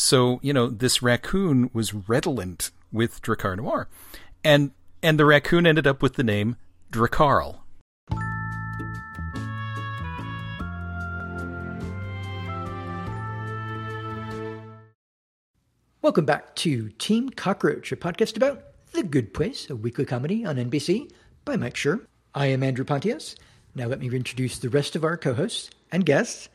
So, you know, this raccoon was redolent with Drakkar Noir. And and the raccoon ended up with the name Dracarl. Welcome back to Team Cockroach, a podcast about The Good Place, a weekly comedy on NBC by Mike Schur. I am Andrew Pontius. Now let me introduce the rest of our co-hosts and guests.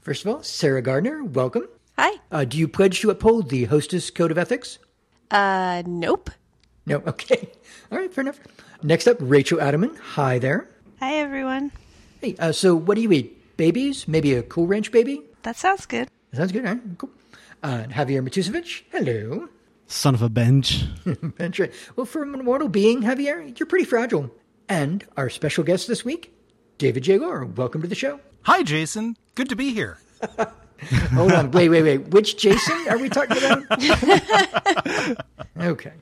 First of all, Sarah Gardner, welcome. Hi. Uh, do you pledge to uphold the hostess code of ethics? Uh, nope. No, okay. All right, fair enough. Next up, Rachel Adaman. Hi there. Hi, everyone. Hey, uh, so what do you eat? Babies? Maybe a Cool Ranch baby? That sounds good. That sounds good. All right, cool. Uh, Javier Matusevich. Hello. Son of a bench. bench, right. Well, for an immortal being, Javier, you're pretty fragile. And our special guest this week, David J. Lohr. Welcome to the show. Hi, Jason. Good to be here. Hold on. Wait, wait, wait. Which Jason are we talking about? okay.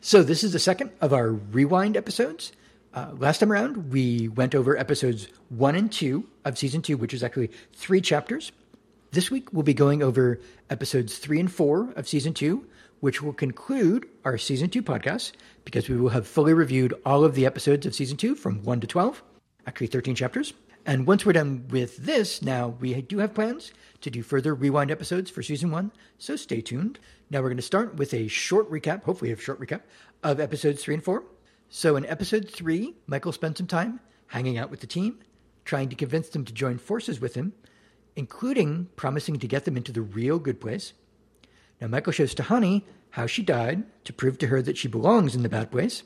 So this is the second of our rewind episodes. Uh, last time around, we went over episodes one and two of season two, which is actually three chapters. This week, we'll be going over episodes three and four of season two, which will conclude our season two podcast because we will have fully reviewed all of the episodes of season two from one to 12, actually 13 chapters. And once we're done with this, now we do have plans to do further rewind episodes for season one, so stay tuned. Now we're going to start with a short recap, hopefully a short recap, of episodes three and four. So in episode three, Michael spent some time hanging out with the team, trying to convince them to join forces with him, including promising to get them into the real good place. Now Michael shows Tahani how she died to prove to her that she belongs in the bad place.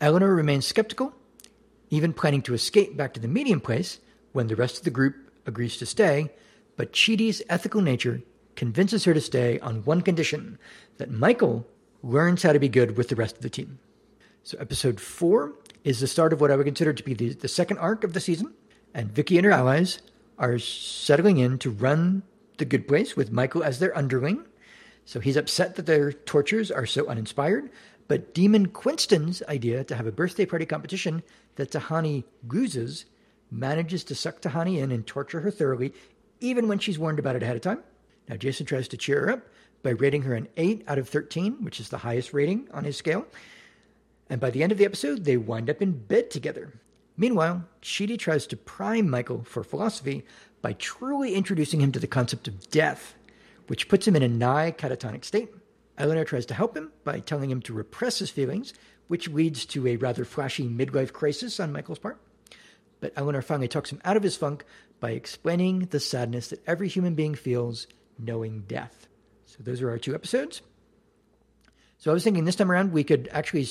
Eleanor remains skeptical even planning to escape back to the medium place when the rest of the group agrees to stay, but Chidi's ethical nature convinces her to stay on one condition that Michael learns how to be good with the rest of the team. So, episode four is the start of what I would consider to be the, the second arc of the season, and Vicky and her allies are settling in to run the good place with Michael as their underling. So, he's upset that their tortures are so uninspired, but Demon Quinston's idea to have a birthday party competition that Tahani loses manages to suck Tahani in and torture her thoroughly, even when she's warned about it ahead of time. Now, Jason tries to cheer her up by rating her an 8 out of 13, which is the highest rating on his scale. And by the end of the episode, they wind up in bed together. Meanwhile, Chidi tries to prime Michael for philosophy by truly introducing him to the concept of death, which puts him in a nigh catatonic state. Eleanor tries to help him by telling him to repress his feelings, which leads to a rather flashy midlife crisis on Michael's part. But Eleanor finally talks him out of his funk by explaining the sadness that every human being feels knowing death. So those are our two episodes. So I was thinking this time around we could actually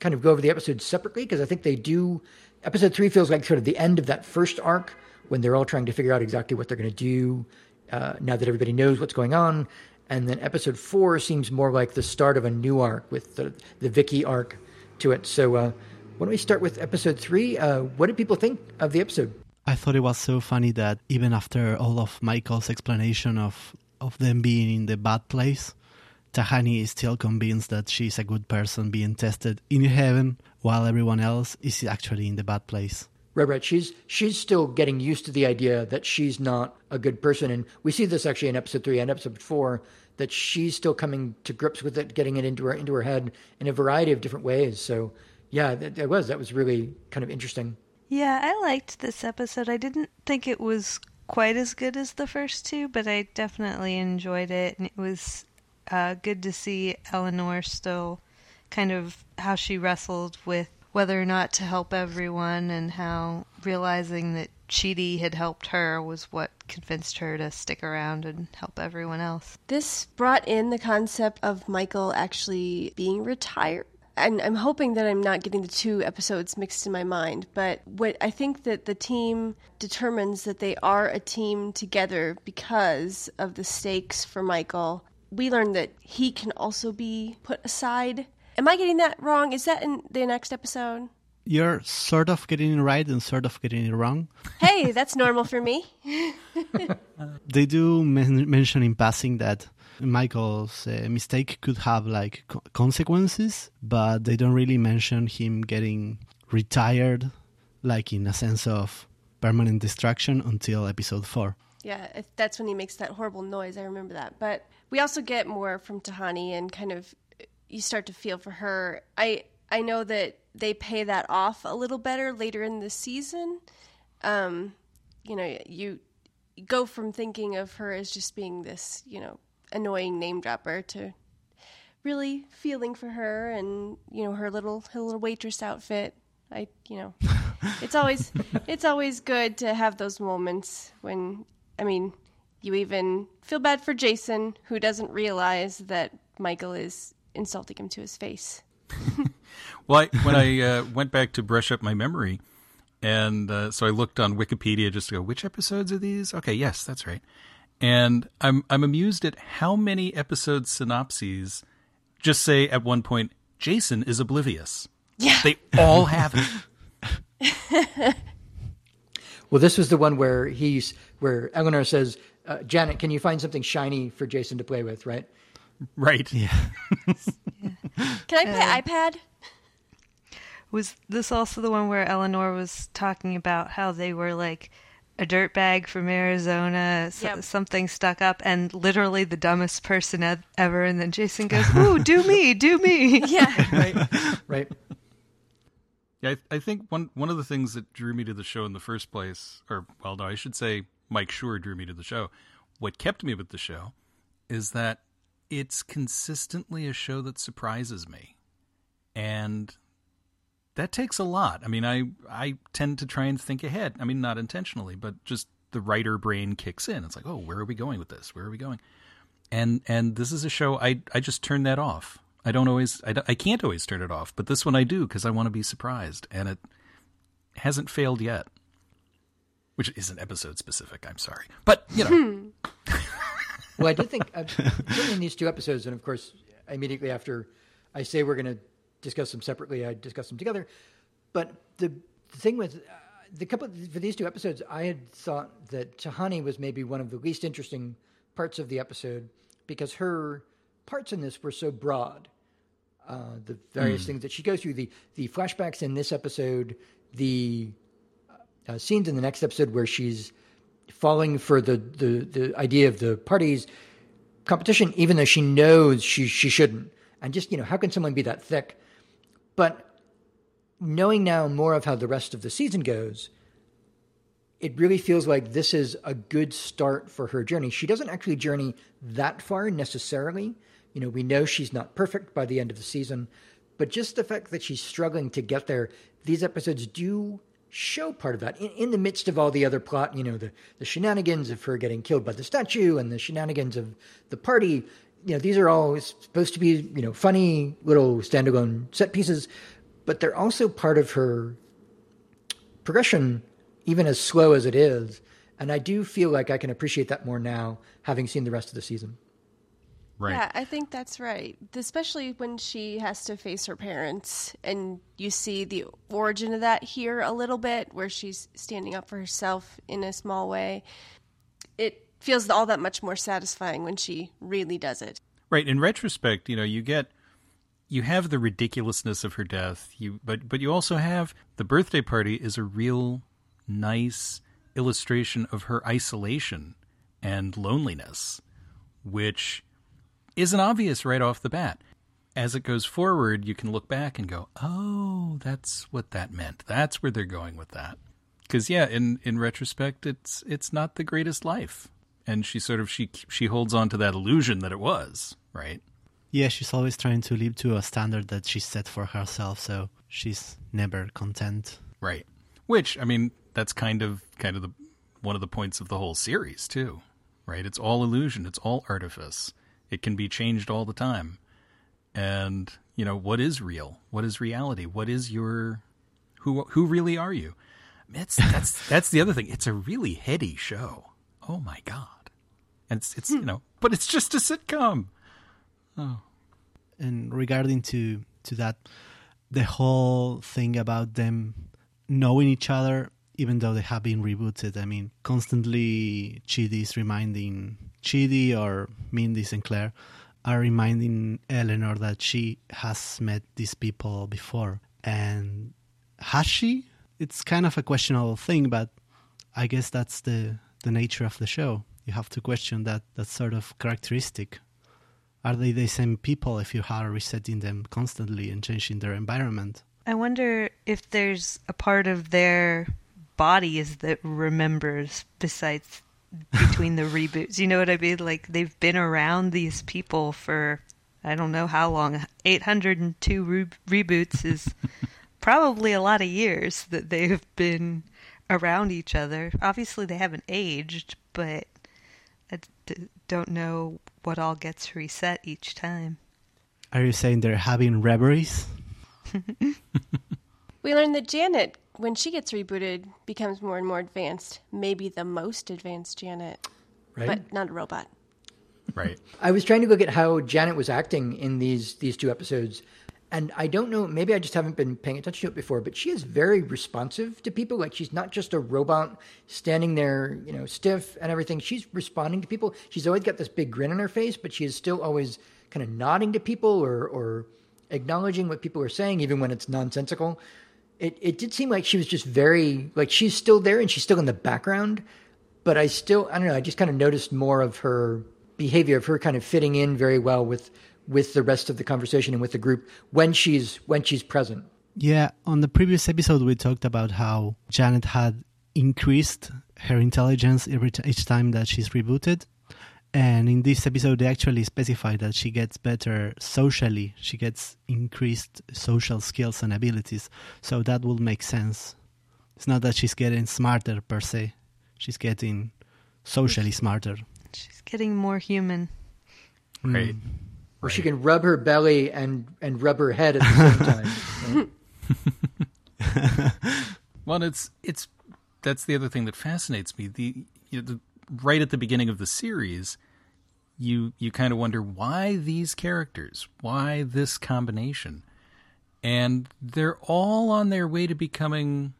kind of go over the episodes separately because I think they do. Episode three feels like sort of the end of that first arc when they're all trying to figure out exactly what they're going to do uh, now that everybody knows what's going on. And then episode four seems more like the start of a new arc with the, the Vicky arc to it. So, uh, why don't we start with episode three? Uh, what did people think of the episode? I thought it was so funny that even after all of Michael's explanation of, of them being in the bad place, Tahani is still convinced that she's a good person being tested in heaven while everyone else is actually in the bad place. Right, right. She's she's still getting used to the idea that she's not a good person, and we see this actually in episode three and episode four that she's still coming to grips with it, getting it into her into her head in a variety of different ways. So, yeah, that, that was that was really kind of interesting. Yeah, I liked this episode. I didn't think it was quite as good as the first two, but I definitely enjoyed it, and it was uh, good to see Eleanor still kind of how she wrestled with whether or not to help everyone and how realizing that Chidi had helped her was what convinced her to stick around and help everyone else. This brought in the concept of Michael actually being retired. And I'm hoping that I'm not getting the two episodes mixed in my mind, but what I think that the team determines that they are a team together because of the stakes for Michael. We learn that he can also be put aside Am I getting that wrong? Is that in the next episode? You're sort of getting it right and sort of getting it wrong. Hey, that's normal for me. they do men- mention in passing that Michael's uh, mistake could have like co- consequences, but they don't really mention him getting retired, like in a sense of permanent destruction until episode four. Yeah, if that's when he makes that horrible noise. I remember that. But we also get more from Tahani and kind of you start to feel for her. I I know that they pay that off a little better later in the season. Um, you know, you go from thinking of her as just being this, you know, annoying name dropper to really feeling for her and you know her little her little waitress outfit. I you know, it's always it's always good to have those moments when I mean, you even feel bad for Jason who doesn't realize that Michael is insulting him to his face. Well, I, when I uh, went back to brush up my memory, and uh, so I looked on Wikipedia just to go, which episodes are these? Okay, yes, that's right. And I'm I'm amused at how many episode synopses just say at one point Jason is oblivious. Yeah, they all have it. well, this was the one where he's where Eleanor says, uh, "Janet, can you find something shiny for Jason to play with?" Right. Right. Yeah. Can I play uh, iPad? Was this also the one where Eleanor was talking about how they were like a dirt bag from Arizona, yep. something stuck up, and literally the dumbest person ever? And then Jason goes, "Ooh, do me, do me." Yeah. right. Right. Yeah, I, I, think one one of the things that drew me to the show in the first place, or well, no, I should say Mike Schur drew me to the show. What kept me with the show is that it's consistently a show that surprises me. And that takes a lot. I mean, I I tend to try and think ahead. I mean, not intentionally, but just the writer brain kicks in. It's like, "Oh, where are we going with this? Where are we going?" And and this is a show I I just turn that off. I don't always I, I can't always turn it off, but this one I do because I want to be surprised and it hasn't failed yet. Which isn't episode specific, I'm sorry. But, you know. well, I did think, uh, in these two episodes, and of course, immediately after I say we're going to discuss them separately, I discuss them together. But the, the thing with uh, the couple for these two episodes, I had thought that Tahani was maybe one of the least interesting parts of the episode because her parts in this were so broad. Uh, the various mm. things that she goes through, the the flashbacks in this episode, the uh, scenes in the next episode where she's falling for the, the, the idea of the party's competition, even though she knows she, she shouldn't. And just, you know, how can someone be that thick? But knowing now more of how the rest of the season goes, it really feels like this is a good start for her journey. She doesn't actually journey that far necessarily. You know, we know she's not perfect by the end of the season, but just the fact that she's struggling to get there, these episodes do show part of that in, in, the midst of all the other plot, you know, the, the shenanigans of her getting killed by the statue and the shenanigans of the party. You know, these are all supposed to be, you know, funny little standalone set pieces, but they're also part of her progression, even as slow as it is. And I do feel like I can appreciate that more now, having seen the rest of the season. Right. Yeah, I think that's right. Especially when she has to face her parents, and you see the origin of that here a little bit, where she's standing up for herself in a small way. It feels all that much more satisfying when she really does it. Right. In retrospect, you know, you get you have the ridiculousness of her death. You but but you also have the birthday party is a real nice illustration of her isolation and loneliness, which isn't obvious right off the bat. As it goes forward, you can look back and go, "Oh, that's what that meant. That's where they're going with that." Because yeah, in in retrospect, it's it's not the greatest life, and she sort of she she holds on to that illusion that it was, right? Yeah, she's always trying to live to a standard that she set for herself, so she's never content. Right. Which I mean, that's kind of kind of the one of the points of the whole series too, right? It's all illusion. It's all artifice. It can be changed all the time. And, you know, what is real? What is reality? What is your who who really are you? It's that's that's the other thing. It's a really heady show. Oh my god. And it's it's hmm. you know, but it's just a sitcom. Oh. And regarding to to that the whole thing about them knowing each other even though they have been rebooted. I mean, constantly Chidi is reminding Chidi or Mindy St. Claire are reminding Eleanor that she has met these people before. And has she? It's kind of a questionable thing, but I guess that's the the nature of the show. You have to question that that sort of characteristic. Are they the same people if you are resetting them constantly and changing their environment? I wonder if there's a part of their bodies that remembers besides between the reboots. You know what I mean? Like they've been around these people for I don't know how long. 802 re- reboots is probably a lot of years that they've been around each other. Obviously, they haven't aged, but I d- don't know what all gets reset each time. Are you saying they're having reveries? we learned that Janet, when she gets rebooted, becomes more and more advanced. Maybe the most advanced Janet, Right. but not a robot. Right. I was trying to look at how Janet was acting in these these two episodes, and I don't know. Maybe I just haven't been paying attention to it before. But she is very responsive to people. Like she's not just a robot standing there, you know, stiff and everything. She's responding to people. She's always got this big grin on her face, but she is still always kind of nodding to people or or acknowledging what people are saying, even when it's nonsensical. It it did seem like she was just very like she's still there and she's still in the background, but I still I don't know. I just kind of noticed more of her behavior of her kind of fitting in very well with with the rest of the conversation and with the group when she's when she's present. Yeah, on the previous episode we talked about how Janet had increased her intelligence every t- each time that she's rebooted. And in this episode, they actually specify that she gets better socially. She gets increased social skills and abilities. So that will make sense. It's not that she's getting smarter per se, she's getting socially smarter. She's getting more human. Mm. Right. Or she can rub her belly and and rub her head at the same time. Well, it's it's that's the other thing that fascinates me. The, you know, the right at the beginning of the series, you you kind of wonder why these characters, why this combination, and they're all on their way to becoming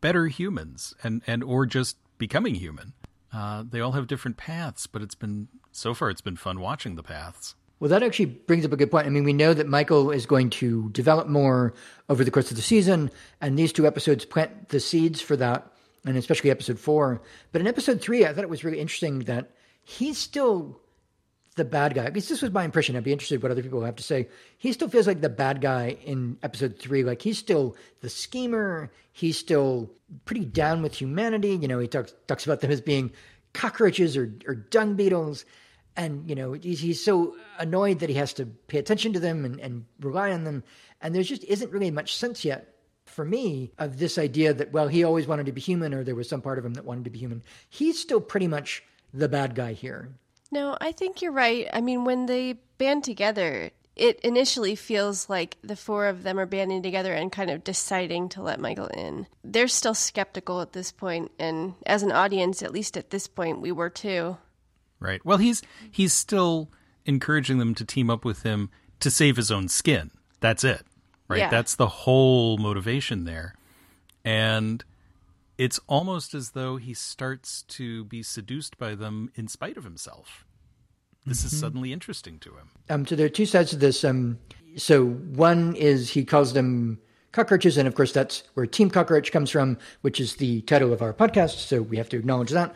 better humans, and and or just becoming human. Uh, they all have different paths, but it's been so far it's been fun watching the paths. Well, that actually brings up a good point. I mean, we know that Michael is going to develop more over the course of the season, and these two episodes plant the seeds for that, and especially episode four. But in episode three, I thought it was really interesting that he's still the bad guy. At least this was my impression. I'd be interested what other people have to say. He still feels like the bad guy in episode three. Like he's still the schemer. He's still pretty down with humanity. You know, he talks talks about them as being cockroaches or, or dung beetles. And, you know, he's, he's so annoyed that he has to pay attention to them and, and rely on them. And there just isn't really much sense yet for me of this idea that, well, he always wanted to be human or there was some part of him that wanted to be human. He's still pretty much the bad guy here. No, I think you're right. I mean, when they band together, it initially feels like the four of them are banding together and kind of deciding to let Michael in. They're still skeptical at this point, and as an audience, at least at this point, we were too. Right. Well, he's he's still encouraging them to team up with him to save his own skin. That's it. Right? Yeah. That's the whole motivation there. And it's almost as though he starts to be seduced by them in spite of himself. This is suddenly interesting to him. Um, so there are two sides to this. Um, so one is he calls them cockroaches, and of course that's where Team Cockroach comes from, which is the title of our podcast. So we have to acknowledge that.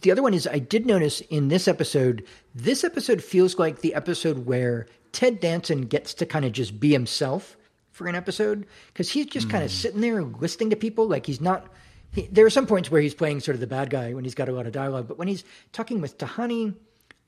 The other one is I did notice in this episode, this episode feels like the episode where Ted Danson gets to kind of just be himself for an episode because he's just kind of sitting there listening to people. Like he's not. He, there are some points where he's playing sort of the bad guy when he's got a lot of dialogue, but when he's talking with Tahani,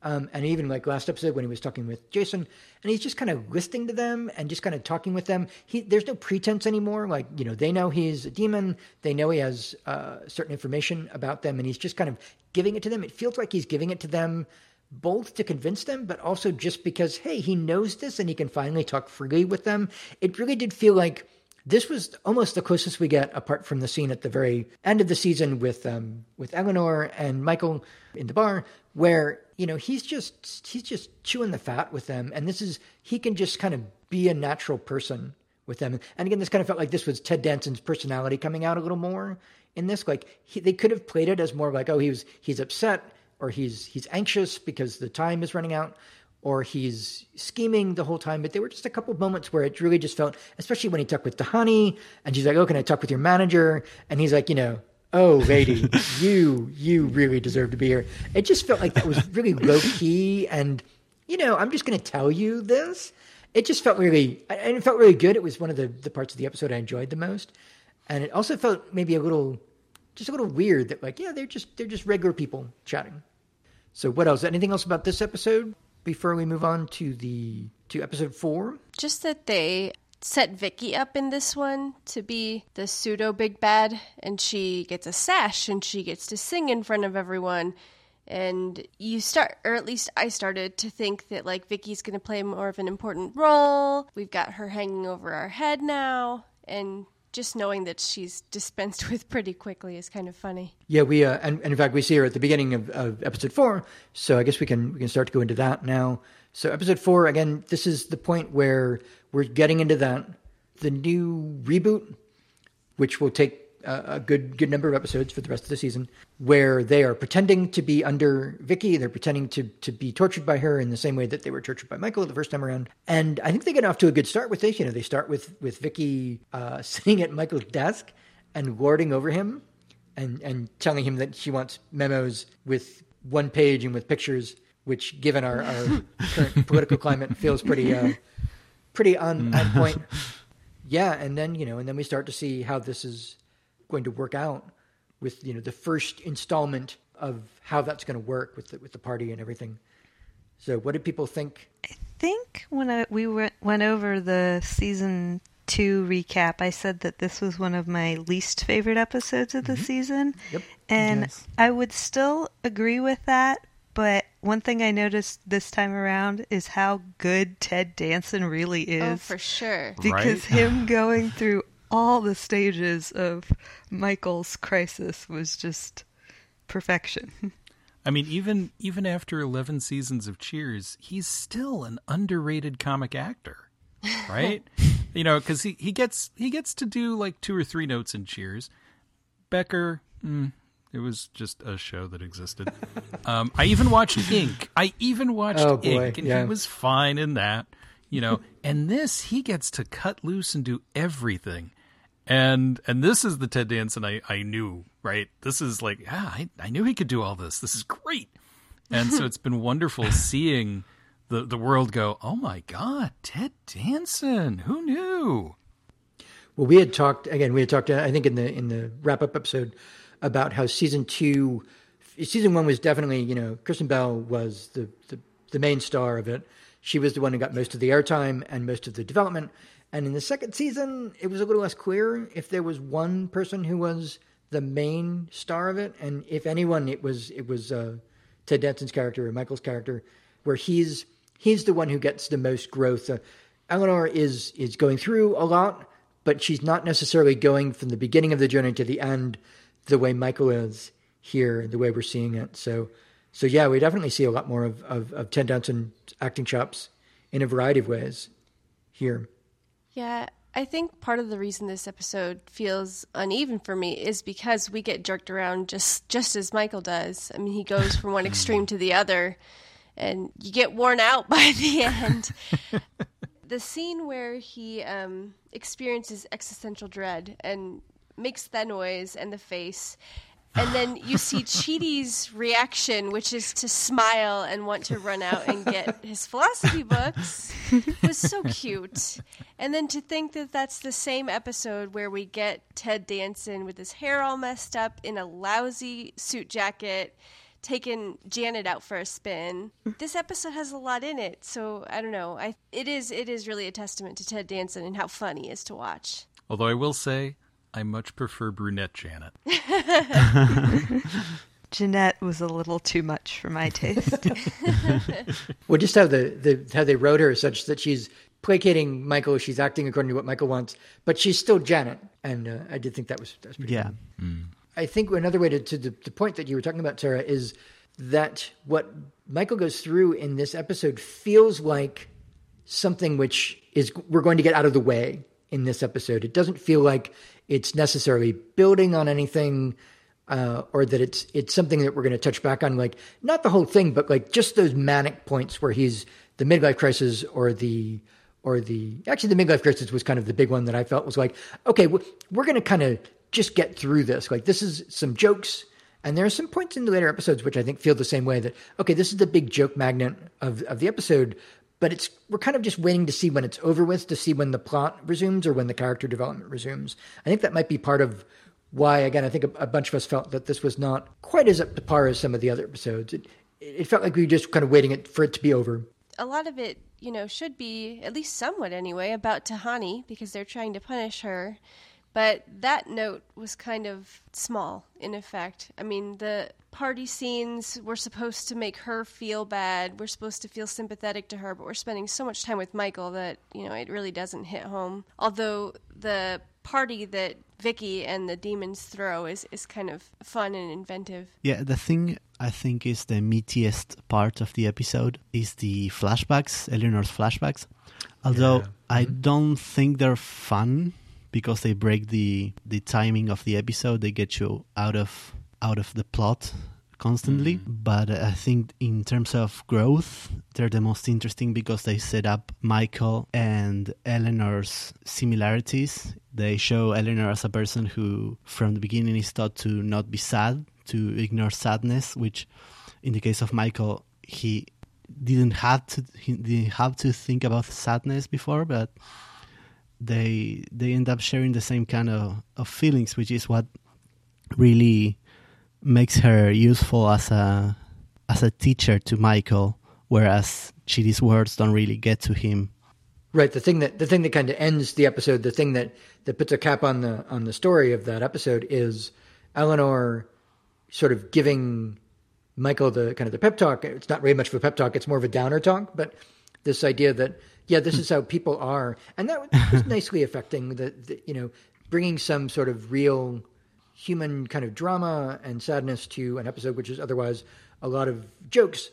um, and even like last episode when he was talking with Jason, and he's just kind of listening to them and just kind of talking with them. He there's no pretense anymore. Like you know, they know he's a demon. They know he has uh, certain information about them, and he's just kind of giving it to them. It feels like he's giving it to them both to convince them, but also just because hey, he knows this and he can finally talk freely with them. It really did feel like this was almost the closest we get apart from the scene at the very end of the season with um, with Eleanor and Michael in the bar where you know he's just he's just chewing the fat with them. And this is he can just kind of be a natural person with them. And again this kind of felt like this was Ted Danson's personality coming out a little more in this. Like he, they could have played it as more like oh he was he's upset or he's he's anxious because the time is running out or he's scheming the whole time. But there were just a couple of moments where it really just felt, especially when he talked with Tahani, and she's like, "Oh, can I talk with your manager?" And he's like, "You know, Oh, lady, you you really deserve to be here. It just felt like that was really low key, and you know, I'm just going to tell you this. It just felt really, and it felt really good. It was one of the the parts of the episode I enjoyed the most, and it also felt maybe a little, just a little weird that like, yeah, they're just they're just regular people chatting. So, what else? Anything else about this episode before we move on to the to episode four? Just that they set Vicky up in this one to be the pseudo big bad, and she gets a sash and she gets to sing in front of everyone. And you start, or at least I started to think that like Vicky's going to play more of an important role. We've got her hanging over our head now, and just knowing that she's dispensed with pretty quickly is kind of funny. Yeah, we uh, and, and in fact we see her at the beginning of, of episode four. So I guess we can we can start to go into that now. So episode four again, this is the point where we're getting into that the new reboot, which will take a, a good good number of episodes for the rest of the season, where they are pretending to be under Vicky. They're pretending to to be tortured by her in the same way that they were tortured by Michael the first time around. And I think they get off to a good start with this. You know, they start with with Vicky uh, sitting at Michael's desk and warding over him, and and telling him that she wants memos with one page and with pictures which, given our, our current political climate, feels pretty uh, pretty on, on point. Yeah, and then you know, and then we start to see how this is going to work out with you know the first installment of how that's going to work with the, with the party and everything. So, what did people think? I think when I, we went, went over the season two recap, I said that this was one of my least favorite episodes of the mm-hmm. season. Yep. And Yes. I would still agree with that. But one thing I noticed this time around is how good Ted Danson really oh, is. Oh, for sure. because Right? him going through all the stages of Michael's crisis was just perfection. I mean, even even after eleven seasons of Cheers, he's still an underrated comic actor, right? you know, because he, he gets he gets to do like two or three notes in Cheers. Becker, mm, it was just a show that existed. um, I even watched Ink. I even watched Oh, Ink, and yeah. he was fine in that. You know, and this he gets to cut loose and do everything. And and this is the Ted Danson I, I knew, right? This is like, ah, I, I knew he could do all this. This is great. And so it's been wonderful seeing the, the world go, oh my God, Ted Danson. Who knew? Well, we had talked again. We had talked, I think, in the in the wrap up episode about how season two, season one was definitely, you know, Kristen Bell was the the, the main star of it. She was the one who got most of the airtime and most of the development. And in the second season, it was a little less clear if there was one person who was the main star of it, and if anyone, it was it was uh, Ted Danson's character or Michael's character, where he's he's the one who gets the most growth. Uh, Eleanor is is going through a lot, but she's not necessarily going from the beginning of the journey to the end the way Michael is here, the way we're seeing it. So, so yeah, we definitely see a lot more of of, of Ted Danson's acting chops in a variety of ways here. Yeah, I think part of the reason this episode feels uneven for me is because we get jerked around just just as Michael does. I mean, he goes from one extreme to the other, and you get worn out by the end. the scene where he um, experiences existential dread and makes that noise and the face. And then you see Chidi's reaction, which is to smile and want to run out and get his philosophy books. Was so cute. And then to think that that's the same episode where we get Ted Danson with his hair all messed up in a lousy suit jacket, taking Janet out for a spin. This episode has a lot in it, so I don't know. I it is it is really a testament to Ted Danson and how funny he is to watch. Although I will say, I much prefer brunette Janet. Jeanette was a little too much for my taste. Well, just how the, the how they wrote her is such that she's placating Michael, she's acting according to what Michael wants, but she's still Janet, and uh, I did think that was that was pretty. Yeah. fun. I think another way to, to the, the point that you were talking about, Sarah, is that what Michael goes through in this episode feels like something which is we're going to get out of the way in this episode. It doesn't feel like it's necessarily building on anything, uh, or that it's it's something that we're going to touch back on. Like not the whole thing, but like just those manic points where he's the midlife crisis or the or the actually the midlife crisis was kind of the big one that I felt was like okay, we're, we're going to kind of just get through this. Like this is some jokes, and there are some points in the later episodes which I think feel the same way. That okay, this is the big joke magnet of of the episode, but it's we're kind of just waiting to see when it's over with, to see when the plot resumes or when the character development resumes. I think that might be part of why, again, I think a, a bunch of us felt that this was not quite as up to par as some of the other episodes. It, it felt like we were just kind of waiting it, for it to be over. A lot of it, you know, should be at least somewhat anyway about Tahani because they're trying to punish her. But that note was kind of small, in effect. I mean, the party scenes were supposed to make her feel bad. We're supposed to feel sympathetic to her, but we're spending so much time with Michael that, you know, it really doesn't hit home. Although the party that Vicky and the demons throw is, is kind of fun and inventive. Yeah, the thing I think is the meatiest part of the episode is the flashbacks, Eleanor's flashbacks. Although Yeah. I mm-hmm. don't think they're fun because they break the the timing of the episode. They get you out of out of the plot constantly. Mm. But I think in terms of growth, they're the most interesting because they set up Michael and Eleanor's similarities. They show Eleanor as a person who, from the beginning, is taught to not be sad, to ignore sadness, which, in the case of Michael, he didn't have to he didn't have to think about sadness before, but they they end up sharing the same kind of, of feelings, which is what really makes her useful as a as a teacher to Michael, whereas Chidi's words don't really get to him. Right. The thing that the thing that kind of ends the episode, the thing that that puts a cap on the on the story of that episode is Eleanor sort of giving Michael the kind of the pep talk. It's not really much of a pep talk; it's more of a downer talk. But this idea that yeah, this is how people are, and that was nicely affecting the, the you know bringing some sort of real human kind of drama and sadness to an episode which is otherwise a lot of jokes.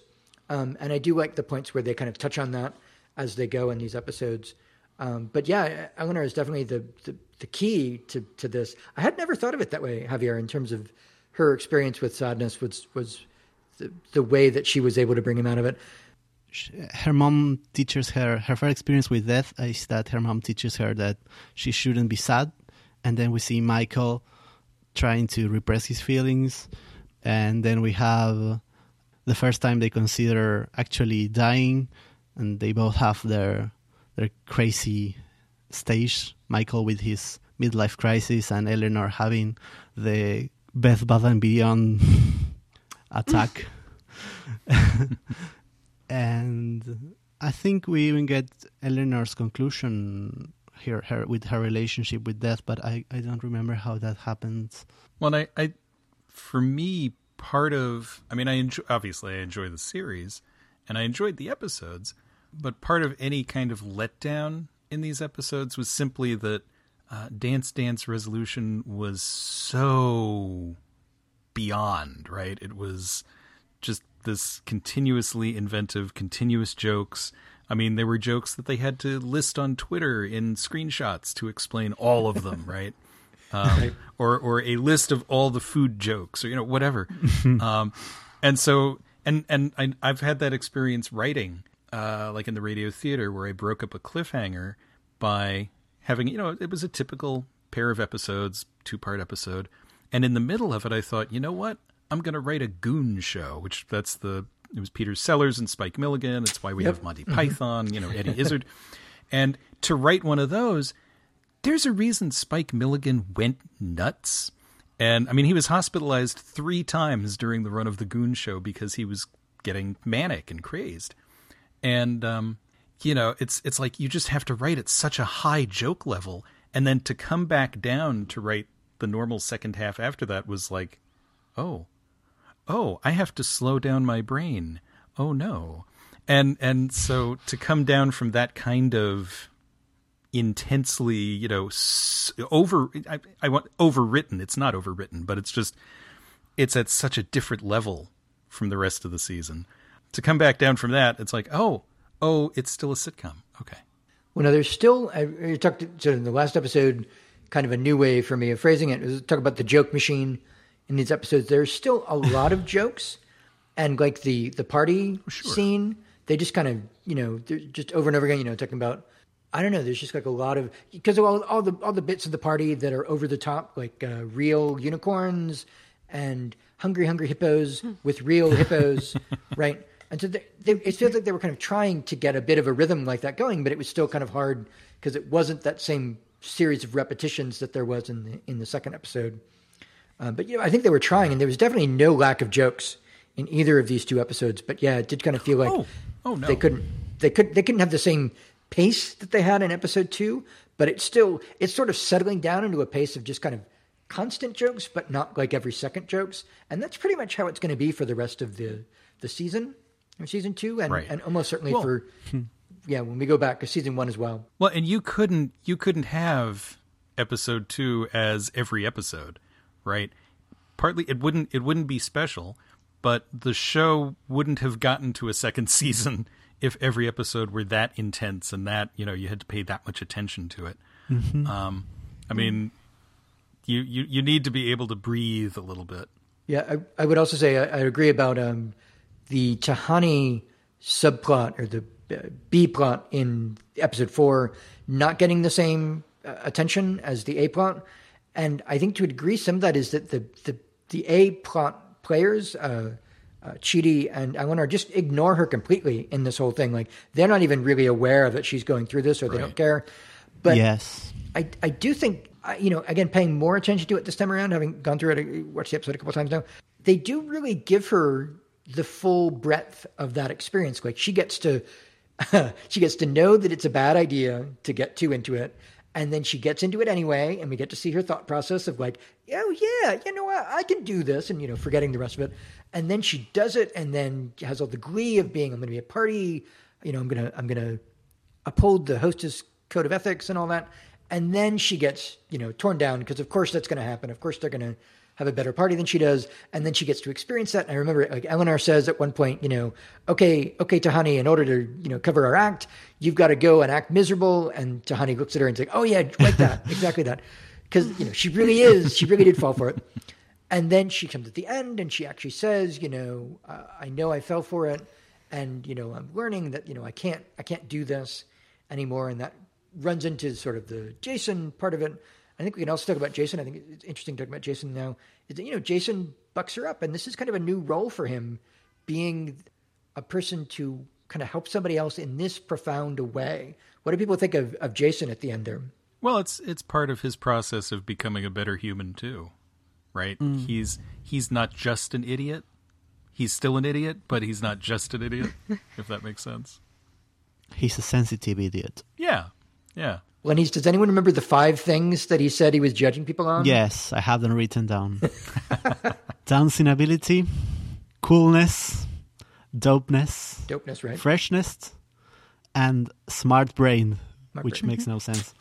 Um, and I do like the points where they kind of touch on that as they go in these episodes. Um, but yeah, Eleanor is definitely the, the, the key to, to this. I had never thought of it that way, Javier, in terms of her experience with sadness was, was the, the way that she was able to bring him out of it. Sh- her mom teaches her her first experience with death is that her mom teaches her that she shouldn't be sad. And then we see michael trying to repress his feelings. And then we have the first time they consider actually dying. And they both have their their crazy stage. Michael with his midlife crisis and eleanor having the Bed Bath and Beyond attack and I think we even get Eleanor's conclusion here her with her relationship with death, but I, I don't remember how that happens. Well, I, I, for me, part of, I mean, I enjoy, obviously I enjoy the series and I enjoyed the episodes, but part of any kind of letdown in these episodes was simply that uh, Dance Dance Resolution was so beyond, right? It was just this continuously inventive, continuous jokes. I mean, there were jokes that they had to list on Twitter in screenshots to explain all of them, right? Um, or or a list of all the food jokes, or you know, whatever. um, and so, and and I, I've had that experience writing, uh, like in the radio theater, where I broke up a cliffhanger by having, you know, it was a typical pair of episodes, two part episode, and in the middle of it, I thought, you know what, I'm going to write a goon show, which that's the it was Peter Sellers and Spike Milligan. It's why we Yep. have Monty Python, you know, Eddie Izzard, and to write one of those there's a reason Spike Milligan went nuts. And I mean, he was hospitalized three times during the run of the Goon Show because he was getting manic and crazed. And um, you know, it's it's like you just have to write at such a high joke level, and then to come back down to write the normal second half after that was like, oh, oh, I have to slow down my brain. Oh no. And and so to come down from that kind of intensely, you know, over I, I want overwritten. It's not overwritten, but it's just it's at such a different level from the rest of the season. To come back down from that, it's like, oh, oh, it's still a sitcom. Okay. Well, now there's still, I, you talked so in the last episode, kind of a new way for me of phrasing it is talk about the joke machine in these episodes. There's still a lot of jokes and like the, the party scene, they just kind of, you know, they're just over and over again, you know, talking about I don't know. There's just like a lot of because of all, all the all the bits of the party that are over the top, like uh, real unicorns and hungry, hungry hippos with real hippos, right? And so they, they, it feels like they were kind of trying to get a bit of a rhythm like that going, but it was still kind of hard because it wasn't that same series of repetitions that there was in the in the second episode. Uh, but you know, I think they were trying, and there was definitely no lack of jokes in either of these two episodes. But yeah, it did kind of feel like Oh. Oh, no. they couldn't they could they couldn't have the same pace that they had in episode two. But it's still it's sort of settling down into a pace of just kind of constant jokes, but not like every second jokes. And that's pretty much how it's going to be for the rest of the the season, or season two, and Right. and almost certainly Well- for yeah when we go back to season one as well. Well, and you couldn't you couldn't have episode two as every episode, right? Partly it wouldn't it wouldn't be special, but the show wouldn't have gotten to a second season if every episode were that intense and that you know you had to pay that much attention to it. Um, I mean, you, you you need to be able to breathe a little bit. Yeah, I, I would also say I, I agree about um, the Tahani subplot or the uh, B plot in episode four not getting the same uh, attention as the A plot, and I think to a degree some of that is that the the, the A plot players. Uh, uh, Chidi and Eleanor just ignore her completely in this whole thing. Like they're not even really aware that she's going through this, or they don't care. But yes. I, I do think, you know, again, paying more attention to it this time around, having gone through it, uh, watched the episode a couple times now, they do really give her the full breadth of that experience. Like she gets to, she gets to know that it's a bad idea to get too into it. And then she gets into it anyway, and we get to see her thought process of like, oh yeah, you know what, I can do this, and you know, forgetting the rest of it. And then she does it, and then has all the glee of being, I'm going to be a party, you know, I'm gonna, I'm gonna uphold the hostess code of ethics and all that. And then she gets, you know, torn down because of course that's going to happen. Of course they're going to have a better party than she does. And then she gets to experience that. And I remember like Eleanor says at one point, you know, okay, okay, Tahani, in order to, you know, cover our act, you've got to go and act miserable. And Tahani looks at her and says, oh yeah, like that, exactly that. Cause, you know, she really is, she really did fall for it. And then she comes at the end and she actually says, you know, uh, I know I fell for it, and you know I'm learning that you know I can't I can't do this anymore, and that runs into sort of the Jason part of it. I think we can also talk about Jason. I think it's interesting talking about Jason now. Is that you know Jason bucks her up, and this is kind of a new role for him, being a person to kind of help somebody else in this profound a way. What do people think of, of Jason at the end there? Well, it's it's part of his process of becoming a better human too, right? Mm. He's he's not just an idiot. He's still an idiot, but he's not just an idiot. if that makes sense. He's a sensitive idiot. Yeah, yeah. Lenny's, does anyone remember the five things that he said he was judging people on? Yes, I have them written down. Dancing ability, coolness, dopeness, Dopeness, right? freshness, and smart brain, Smart which brain. makes no mm-hmm. sense.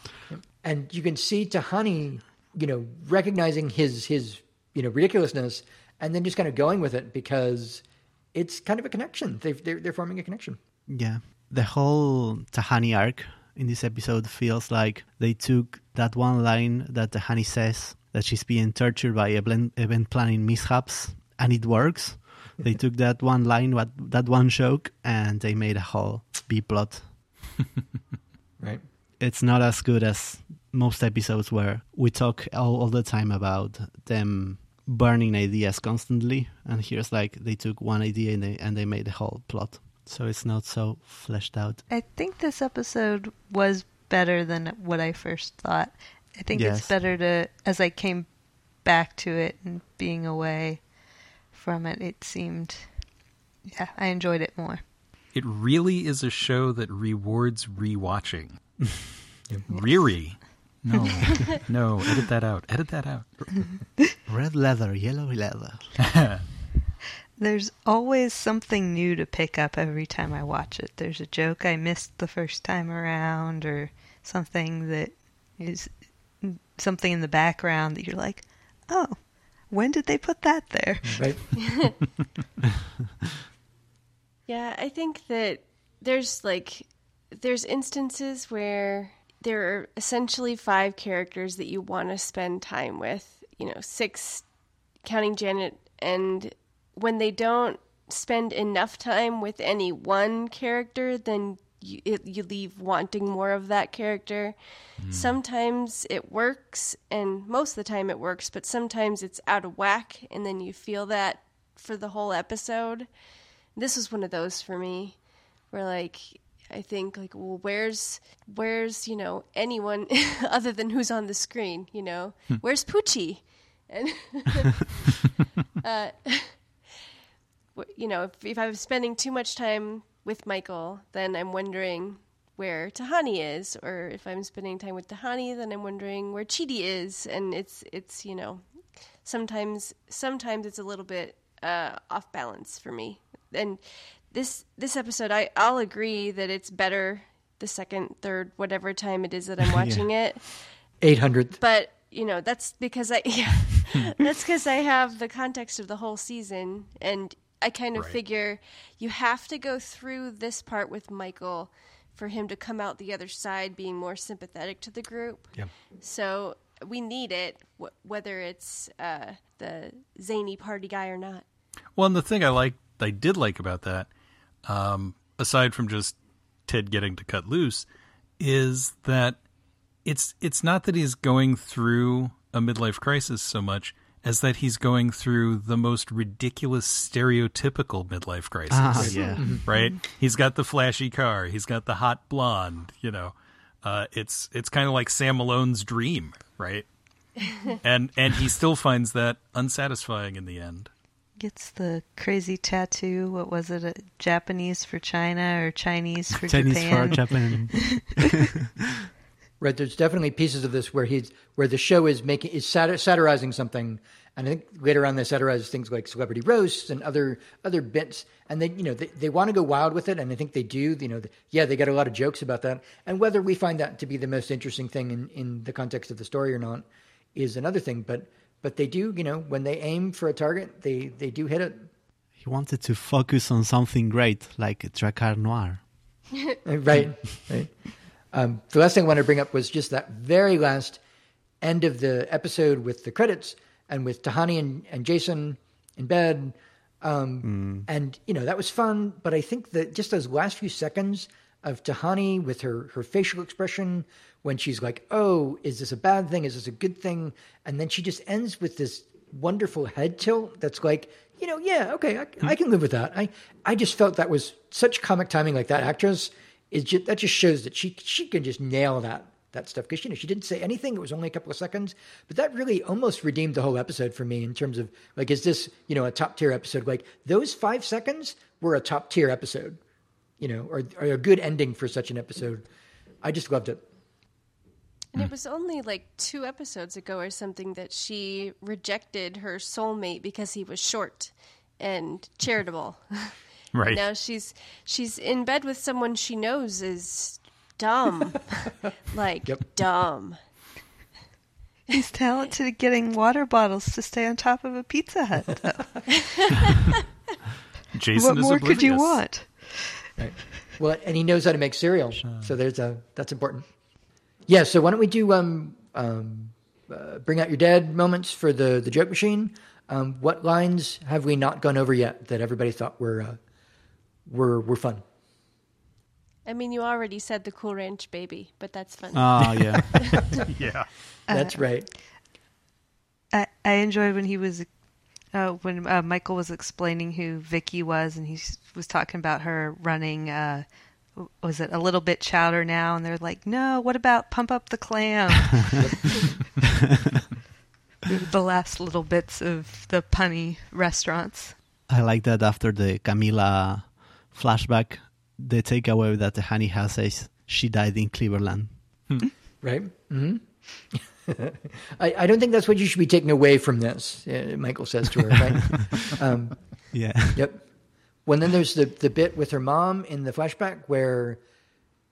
and you can see Tahani, you know, recognizing his his you know ridiculousness, and then just kind of going with it because it's kind of a connection. They've, they're they're forming a connection. Yeah. The whole Tahani arc in this episode feels like they took that one line that Tahani says that she's being tortured by event event planning mishaps, and it works. They took that one line, what that one joke, and they made a whole B plot. Right. It's not as good as most episodes where we talk all, all the time about them burning ideas constantly, and here's like they took one idea and they and they made a whole plot. So it's not so fleshed out. I think this episode was better than what I first thought. I think Yes. it's better to, as I came back to it and being away from it, it seemed, yeah, I enjoyed it more. It really is a show that rewards rewatching. Reary. No, no, edit that out. Edit that out. Red leather, yellow leather. There's always something new to pick up every time I watch it. There's a joke I missed the first time around, or something that is something in the background that you're like, oh, when did they put that there? Right. Yeah, I think that there's like there's instances where there are essentially five characters that you want to spend time with, you know, six counting Janet and when they don't spend enough time with any one character, then you, it, you leave wanting more of that character. Sometimes it works, and most of the time it works, but sometimes it's out of whack, and then you feel that for the whole episode. This was one of those for me, where like I think like, well, where's where's you know anyone other than who's on the screen? You know, where's Poochie? And uh, you know, if, if I'm spending too much time with Michael, then I'm wondering where Tahani is, or if I'm spending time with Tahani, then I'm wondering where Chidi is, and it's it's you know, sometimes sometimes it's a little bit uh, off balance for me. And this this episode, I I'll agree that it's better the second, third, whatever time it is that I'm watching it Eight hundredth. but you know that's because I yeah, that's because I have the context of the whole season, and I kind of Right. figure you have to go through this part with Michael for him to come out the other side being more sympathetic to the group. Yeah. So we need it, wh- whether it's uh, the zany party guy or not. Well, and the thing I like, I did like about that, um, aside from just Ted getting to cut loose, is that it's it's not that he's going through a midlife crisis so much as that he's going through the most ridiculous stereotypical midlife crisis. Ah, yeah. right? He's got the flashy car. He's got the hot blonde. You know, uh, it's it's kind of like Sam Malone's dream, right? and and he still finds that unsatisfying in the end. Gets the crazy tattoo. What was it? uh, Japanese for China or Chinese for Chinese Japan? for Japan. Right. There's definitely pieces of this where he's where the show is making is satir- satirizing something, and I think later on they satirize things like celebrity roasts and other other bits, and they you know they, they want to go wild with it, and I think they do. You know, the, yeah, they get a lot of jokes about that, and whether we find that to be the most interesting thing in in the context of the story or not is another thing. But but they do, you know, when they aim for a target, they they do hit it. he wanted to focus on something great, like Drakkar Noir. Right. right. Um, the last thing I wanted to bring up was just that very last end of the episode with the credits and with Tahani and, and Jason in bed. Um, And, you know, that was fun. But I think that just those last few seconds of Tahani with her, her facial expression when she's like, oh, is this a bad thing? Is this a good thing? And then she just ends with this wonderful head tilt that's like, you know, yeah, okay, I, I can live with that. I, I just felt that was such comic timing. Like that actress is just that just shows that she she can just nail that that stuff because you know she didn't say anything. It was only a couple of seconds, but that really almost redeemed the whole episode for me in terms of like, is this you know a top tier episode? Like those five seconds were a top tier episode, you know, or, or a good ending for such an episode. I just loved it. And it was only like two episodes ago or something that she rejected her soulmate because he was short and charitable. Right. Now she's she's in bed with someone she knows is dumb. like dumb. He's talented at getting water bottles to stay on top of a Pizza Hut. though. Jason what is more could you want? Right. Well, and he knows how to make cereal, so there's a that's important. Yeah. So why don't we do um um uh, bring out your dad moments for the the joke machine? Um, what lines have we not gone over yet that everybody thought were uh, were were fun? I mean, you already said the Cool Ranch baby, but that's funny. Oh, yeah. Yeah. That's right. I, I enjoyed when he was uh, when uh, Michael was explaining who Vicky was, and he was talking about her running. Uh, was it a little bit chowder now? And they're like, no. What about pump up the clam? the last little bits of the punny restaurants. I like that after the Kamilah flashback, the takeaway that Tahani has is she died in Cleveland. Right. hmm I, I don't think that's what you should be taking away from this. Uh, Michael says to her. Right. um, Yeah. Yep. Well, then there's the the bit with her mom in the flashback where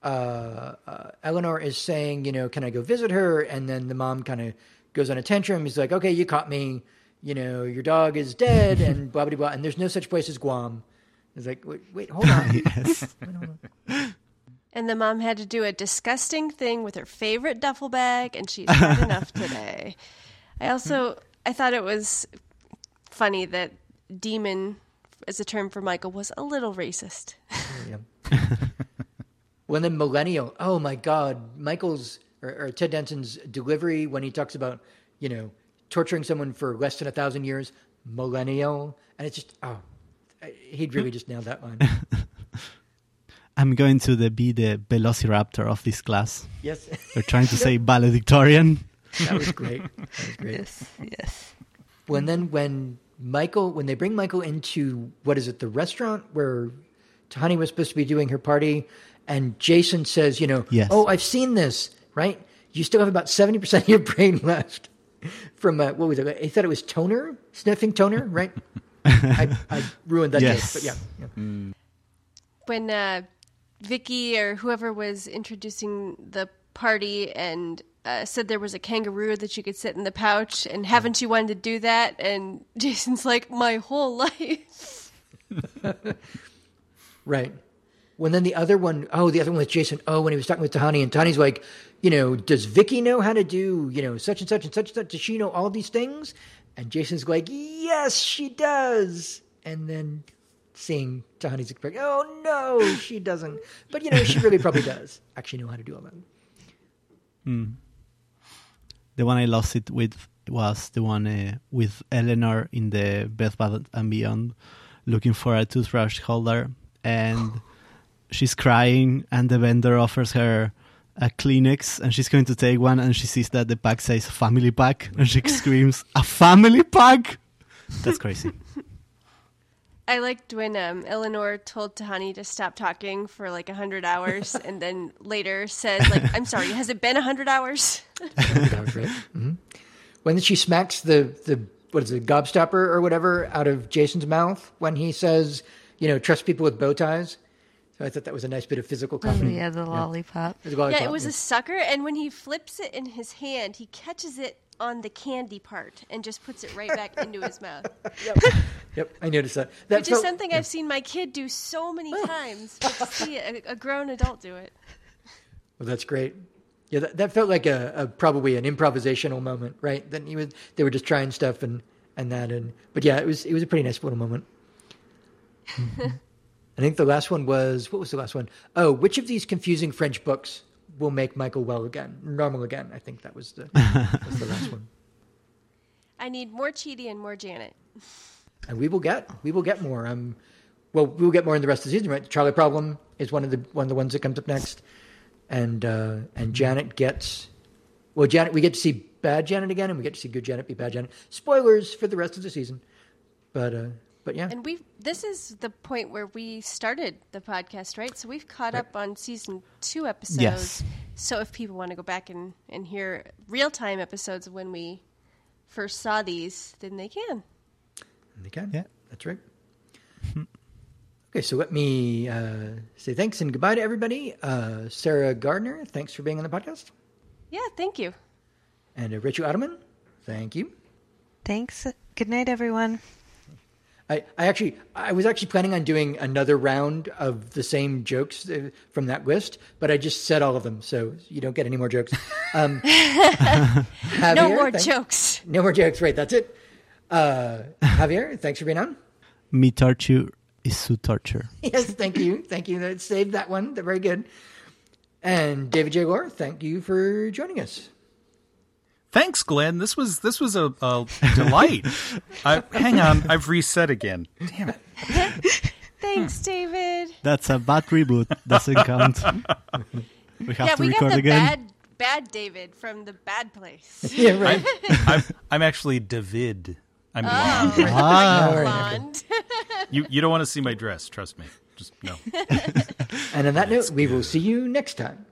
uh, uh, Eleanor is saying, you know, can I go visit her? And then the mom kind of goes on a tantrum. He's like, okay, you caught me. You know, your dog is dead, and blah blah blah. And there's no such place as Guam. It's like, wait, wait hold on. yes. And the mom had to do a disgusting thing with her favorite duffel bag, and she's had enough today. I also I thought it was funny that demon as a term for Michael was a little racist. Yeah. Well, then millennial. Oh my God, Michael's or, or Ted Danson's delivery when he talks about you know torturing someone for less than a thousand years, millennial, and it's just oh, he'd really just nailed that one. I'm going to the, be the velociraptor of this class. yes, They're trying to say valedictorian. that was great. That was great. Yes, yes. Well, and then when Michael, when they bring Michael into what is it, the restaurant where Tahani was supposed to be doing her party, and Jason says, you know, Yes. oh, I've seen this, right? You still have about seventy percent of your brain left from uh, what was it? He thought it was toner, sniffing toner, right? I, I ruined that Yes. joke, but yeah, yeah. when uh, Vicky or whoever was introducing the party and uh, said there was a kangaroo that you could sit in the pouch, and haven't you wanted to do that? And Jason's like, my whole life. Right. When then the other one, oh, the other one with Jason. Oh, when he was talking with Tahani, and Tahani's like, you know, does Vicky know how to do, you know, such and such and such and such? Does she know all these things? And Jason's like, yes, she does. And then seeing Tahani's expression, oh no, she doesn't. But you know, she really probably does actually know how to do all that. The one I lost it with was the one uh, with Eleanor in the Bed Bath and Beyond, looking for a toothbrush holder, and she's crying, and the vendor offers her a Kleenex, and she's going to take one, and she sees that the pack says "family pack," and she screams, "A family pack!" That's crazy. I liked when um, Eleanor told Tahani to stop talking for like a hundred hours, and then later said, "Like, I'm sorry, has it been a hundred hours?" That was right. hmm When she smacks the the what is it, gobstopper or whatever out of Jason's mouth when he says, you know, trust people with bow ties. So I thought that was a nice bit of physical Oh, comedy. yeah, the lollipop. It was a Yeah, it was a sucker, and when he flips it in his hand, he catches it on the candy part and just puts it right back into his mouth. Yep, yep, I noticed that. That Which felt- is something I've seen my kid do so many times, but to see a, a grown adult do it. Well, that's great. Yeah, that, that felt like a, a probably an improvisational moment, right? Then he was they were just trying stuff and and that and but yeah, it was it was a pretty nice little moment. Mm-hmm. I think the last one was what was the last one? Oh, which of these confusing French books will make Michael well again, normal again? I think that was the was the last one. I need more Chidi and more Janet. and we will get we will get more. Um, well, we will get more in the rest of the season, right? The Trolley Problem is one of the one of the ones that comes up next, and uh, and Janet gets well, Janet. We get to see bad Janet again, and we get to see good Janet be bad Janet. Spoilers for the rest of the season, but uh, but yeah, And we this is the point where we started the podcast, right? So we've caught up on season two episodes. Yes. So if people want to go back and, and hear real time episodes of when we first saw these, then they can. they can. Yeah. that's right. okay, so let me uh, say thanks and goodbye to everybody. Uh, Sarah Gardner, thanks for being on the podcast, Yeah, thank you. and uh, Rachel Ottoman, thank you. Thanks. Good night, everyone. I, I actually I was actually planning on doing another round of the same jokes uh, from that list, but I just said all of them, so you don't get any more jokes. Um, No more thank- jokes. No more jokes. Right, that's it. Uh, Javier, thanks for being on. Me torture is to torture. Yes, thank you, thank you. That saved that one. They're very good. And David J. Gore, thank you for joining us. Thanks, Glenn. This was this was a, a delight. I, hang on, I've reset again. Damn it. Thanks, David. That's a bad reboot. Doesn't count. We have to record again. yeah, to we got the again. bad bad David from the bad place. Yeah, right. I'm, I'm actually David. I'm blonde. Ah, All right, Blonde. You you don't want to see my dress. Trust me. Just no. And on that note, we will see you next time.